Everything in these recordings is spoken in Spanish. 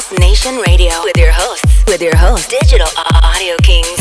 House Nation Radio. With your hosts, with your host, Digital Audio Kings.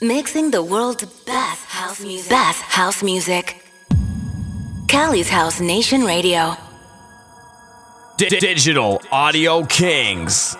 Playing the world's best house music. Best house music. Cali's House Nation Radio. D- Digital Audio Kings.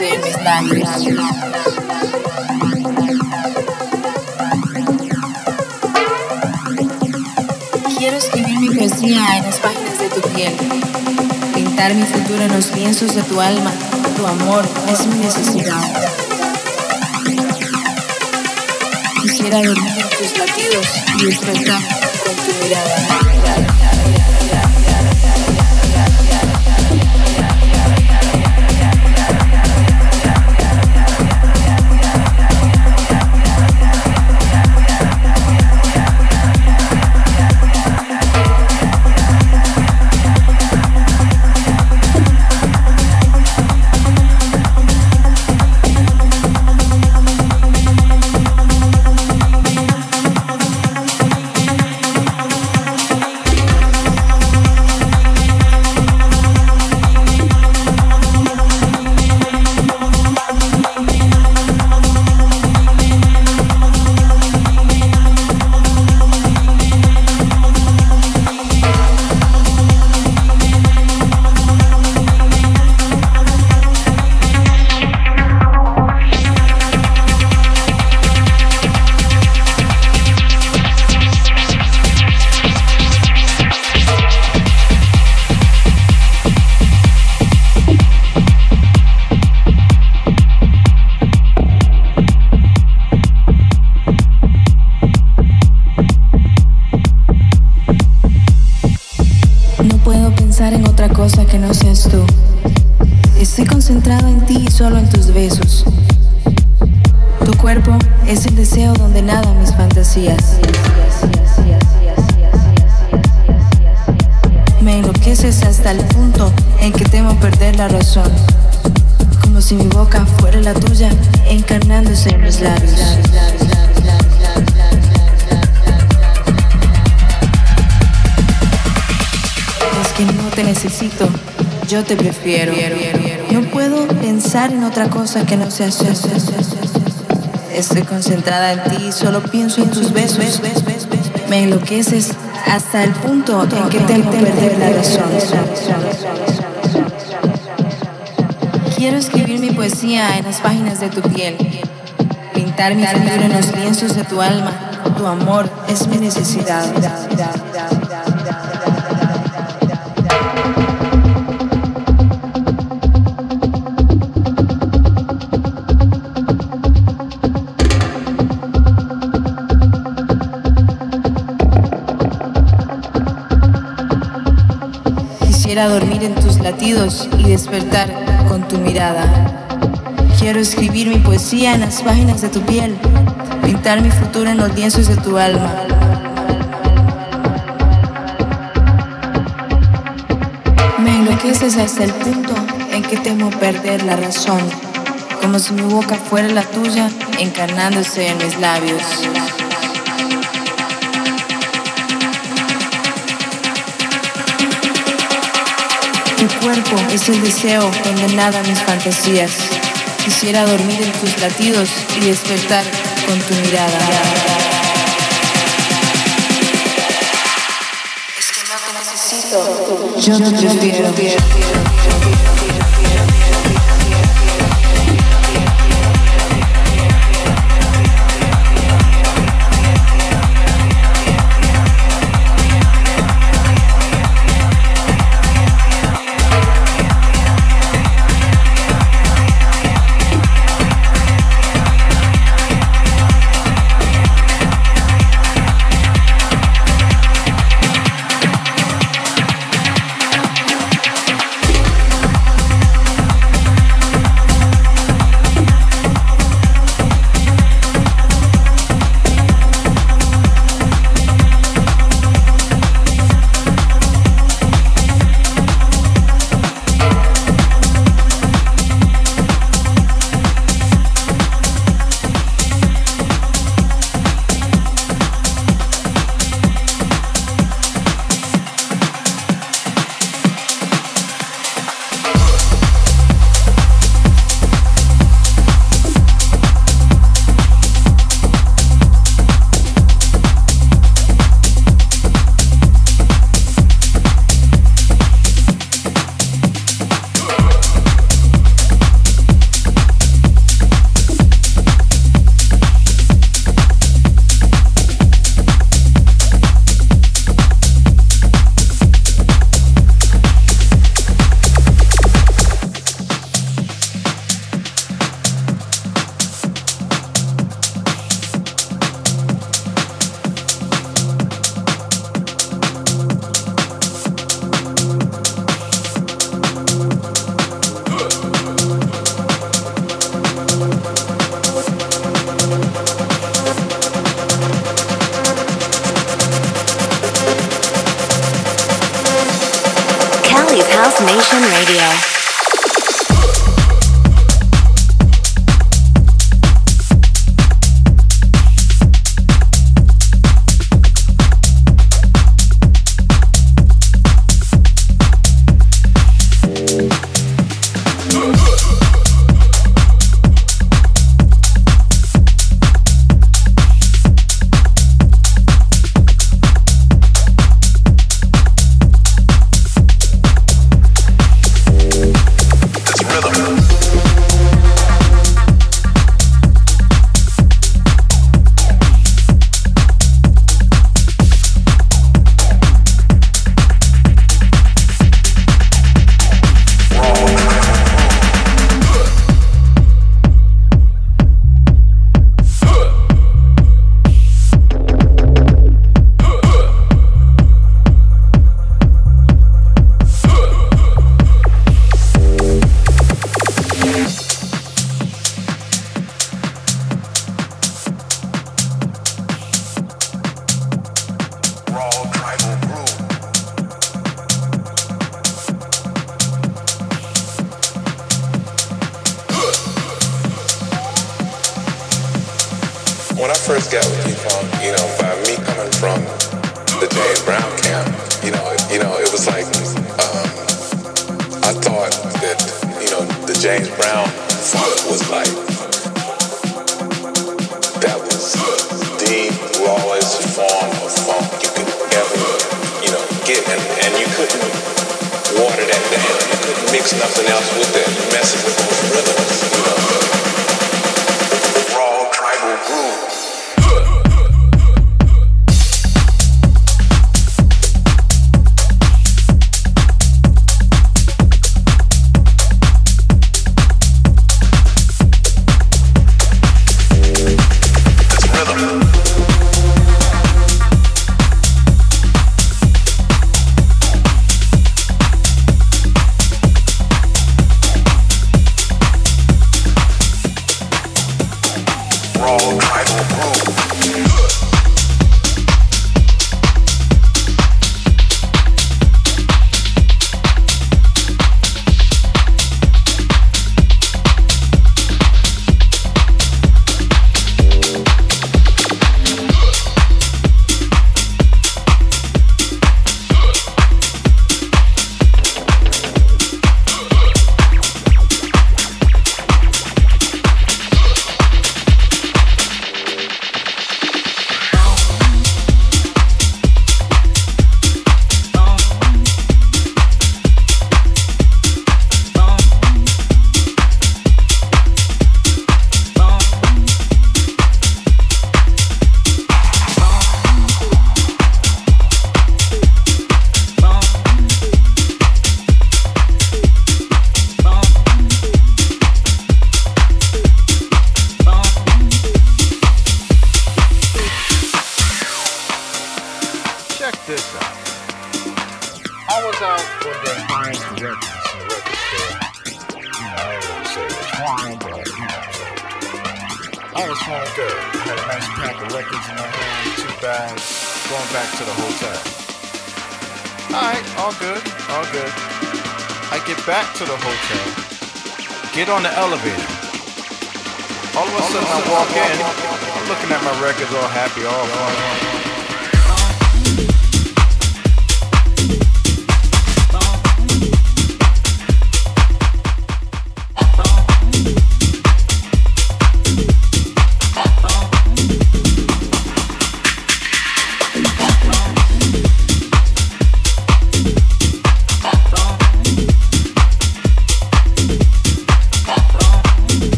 Quiero escribir mi poesía en las páginas de tu piel, pintar mi futuro en los lienzos de tu alma. Tu amor es mi necesidad. Quisiera dormir en tus latidos y despertar con tu mirada. La tuya, encarnándose en mis labios. Es que no te necesito, yo te prefiero. No puedo pensar en otra cosa que no sea tú. Estoy concentrada en ti, solo pienso en tus besos. Me enloqueces hasta el punto en que temo perder la razón. Quiero escribir mi poesía en las páginas de tu piel, pintar mi futuro en los lienzos de tu alma. Tu amor es mi necesidad. Quisiera dormir en tus latidos y despertar tu mirada. Quiero escribir mi poesía en las páginas de tu piel, pintar mi futuro en los lienzos de tu alma. Me enloqueces hasta el punto en que temo perder la razón, como si mi boca fuera la tuya, encarnándose en mis labios. Cuerpo es el deseo donde nadan mis fantasías. Quisiera dormir en tus latidos y despertar con tu mirada. Es que no te necesito. Yo te prefiero.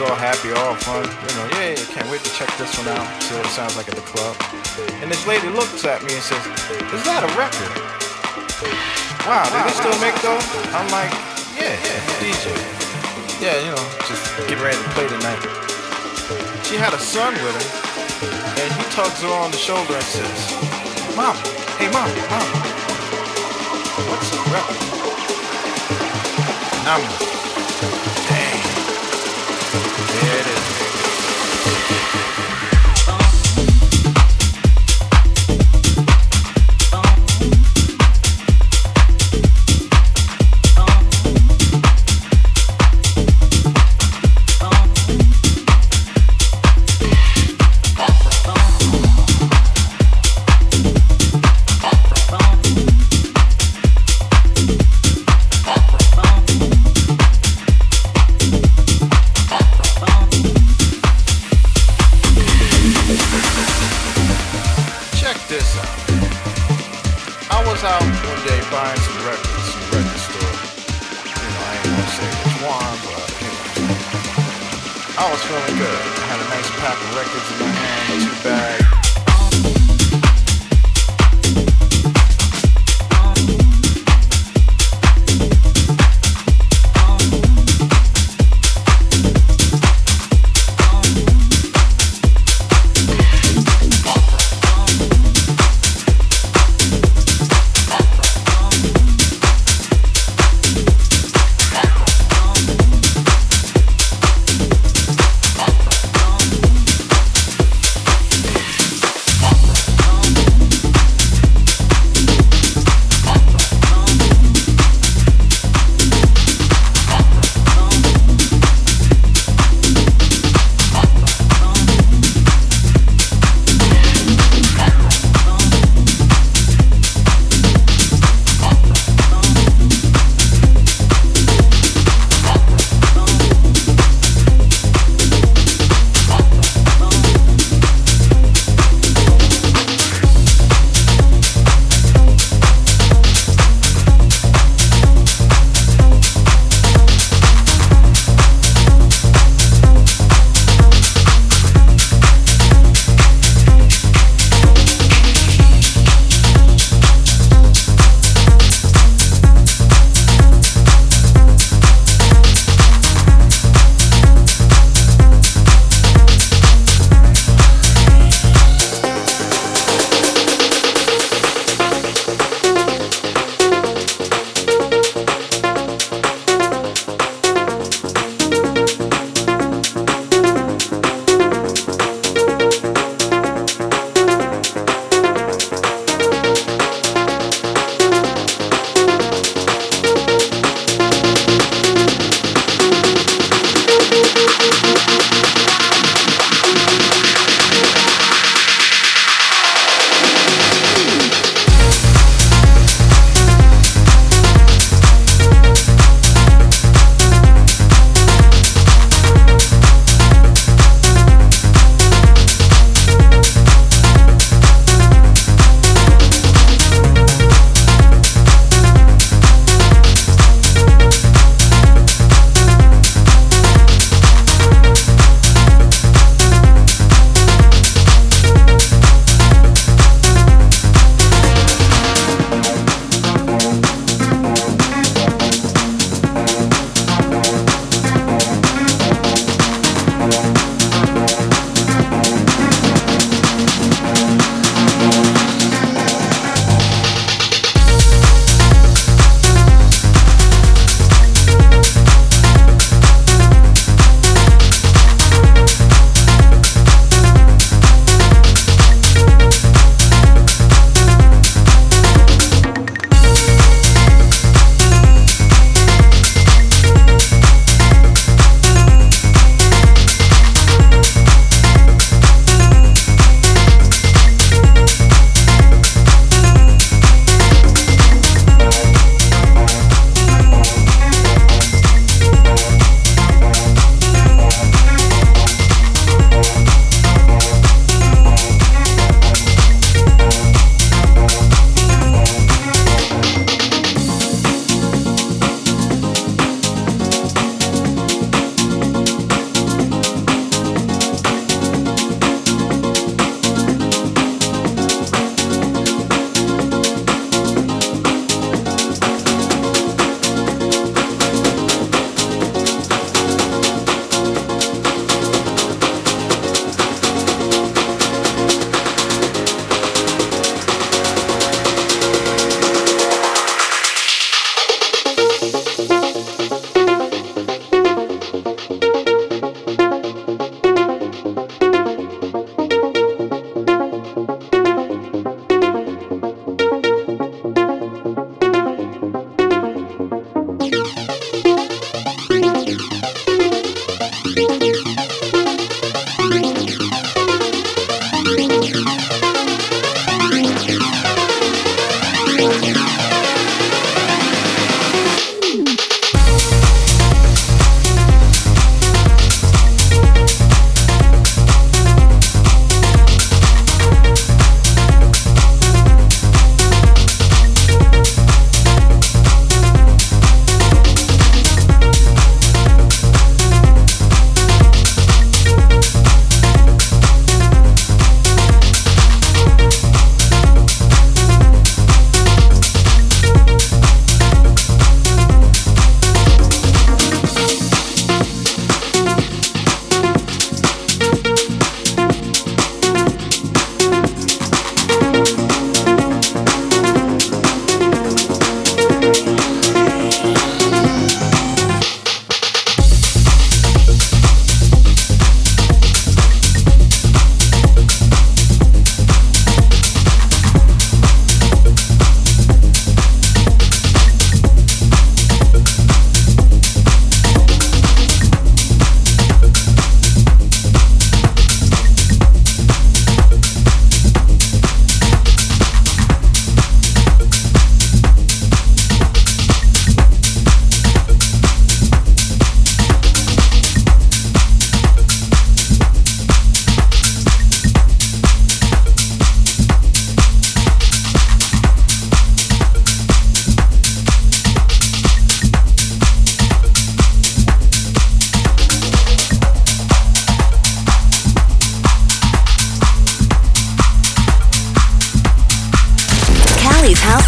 all happy, all fun. You know, yeah, can't wait to check this one out, see what it sounds like at the club. And this lady looks at me and says, Is that a record? Wow, do they still make those? I'm like, Yeah, yeah, DJ. Yeah, you know, just getting ready to play tonight. She had a son with her, and he tugs her on the shoulder and says, Mom, hey, mom, mom, what's a record? And I'm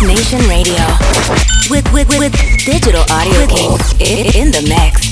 Nation Radio. With, with, with, Digital Audio Kings in the mix.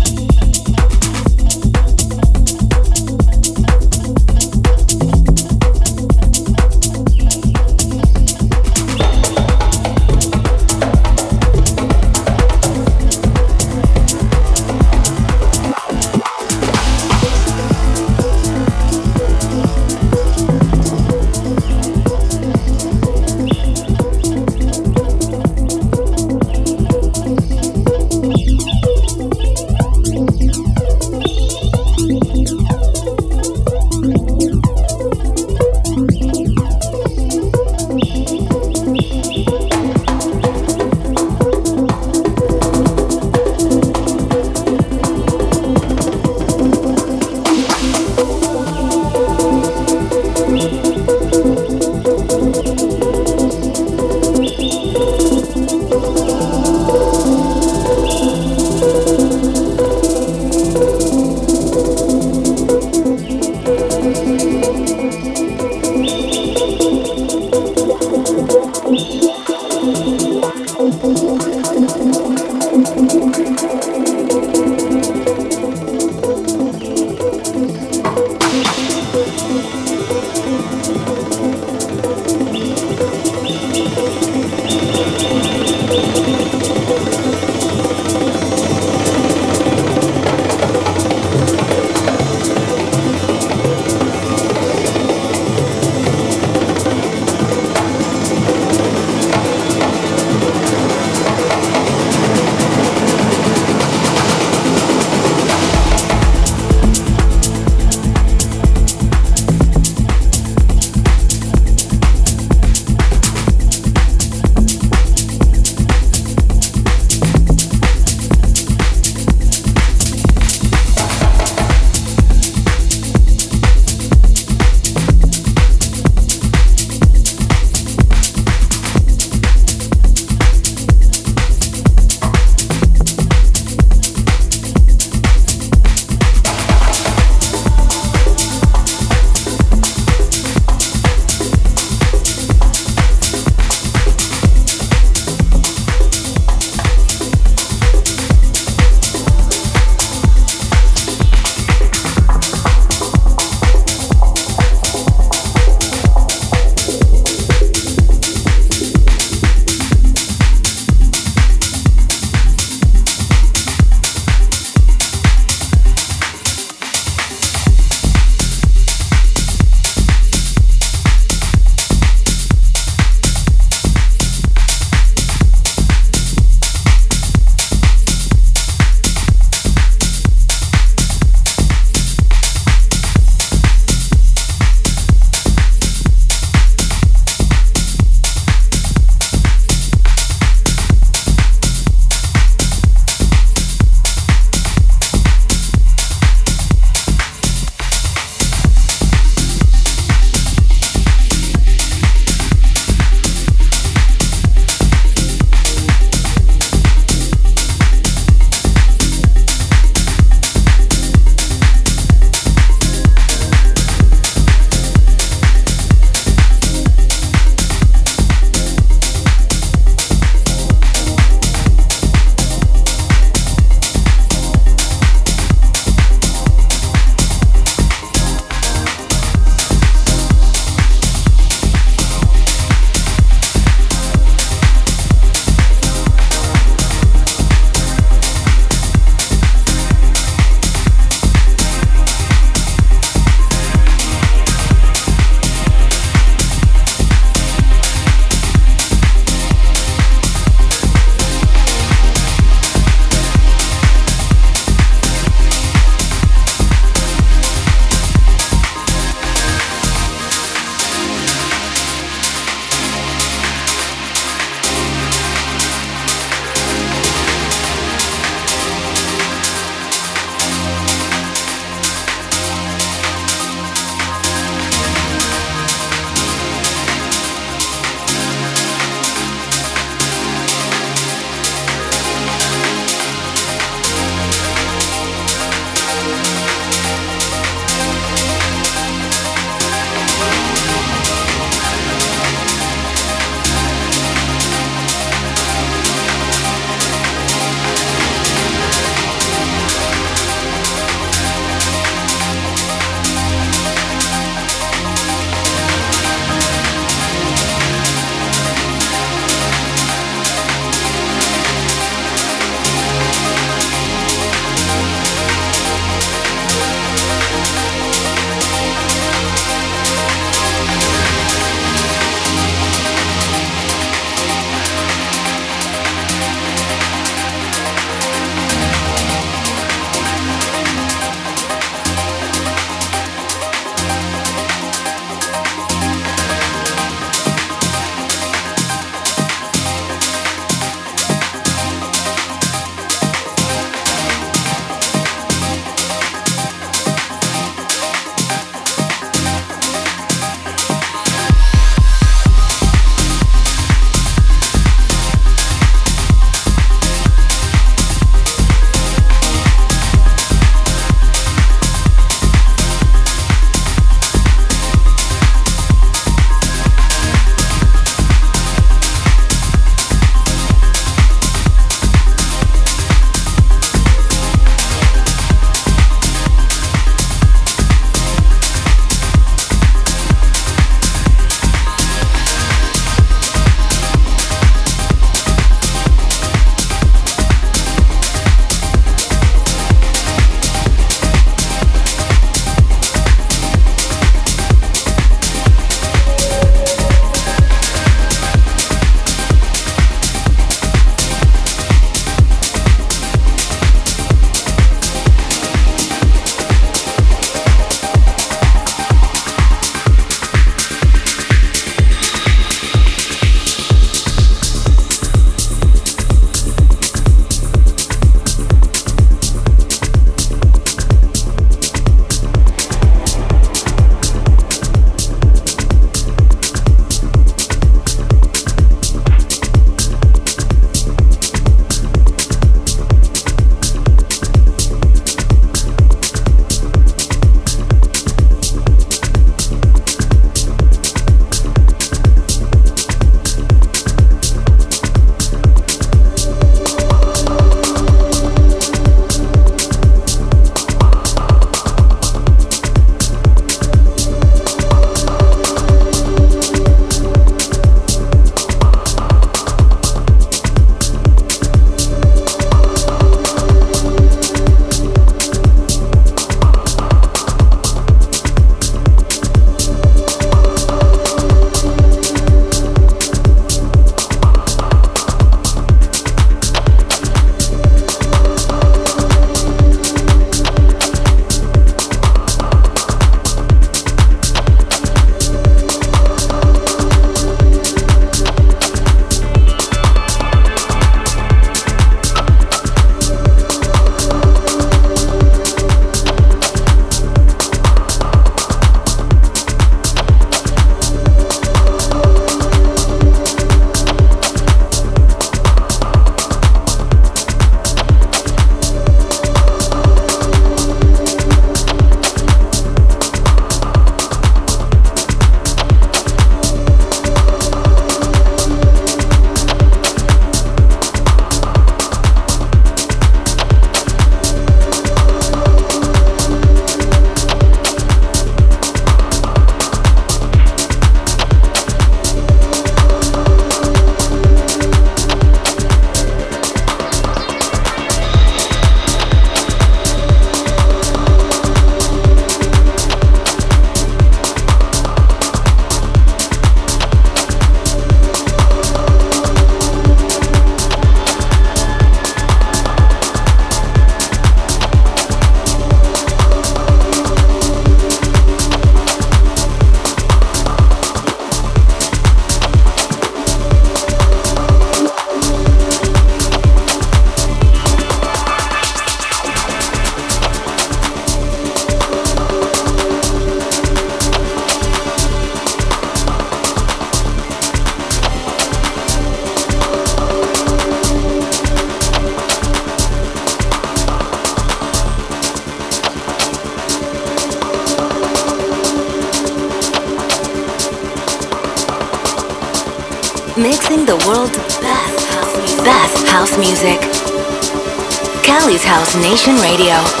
Station Radio.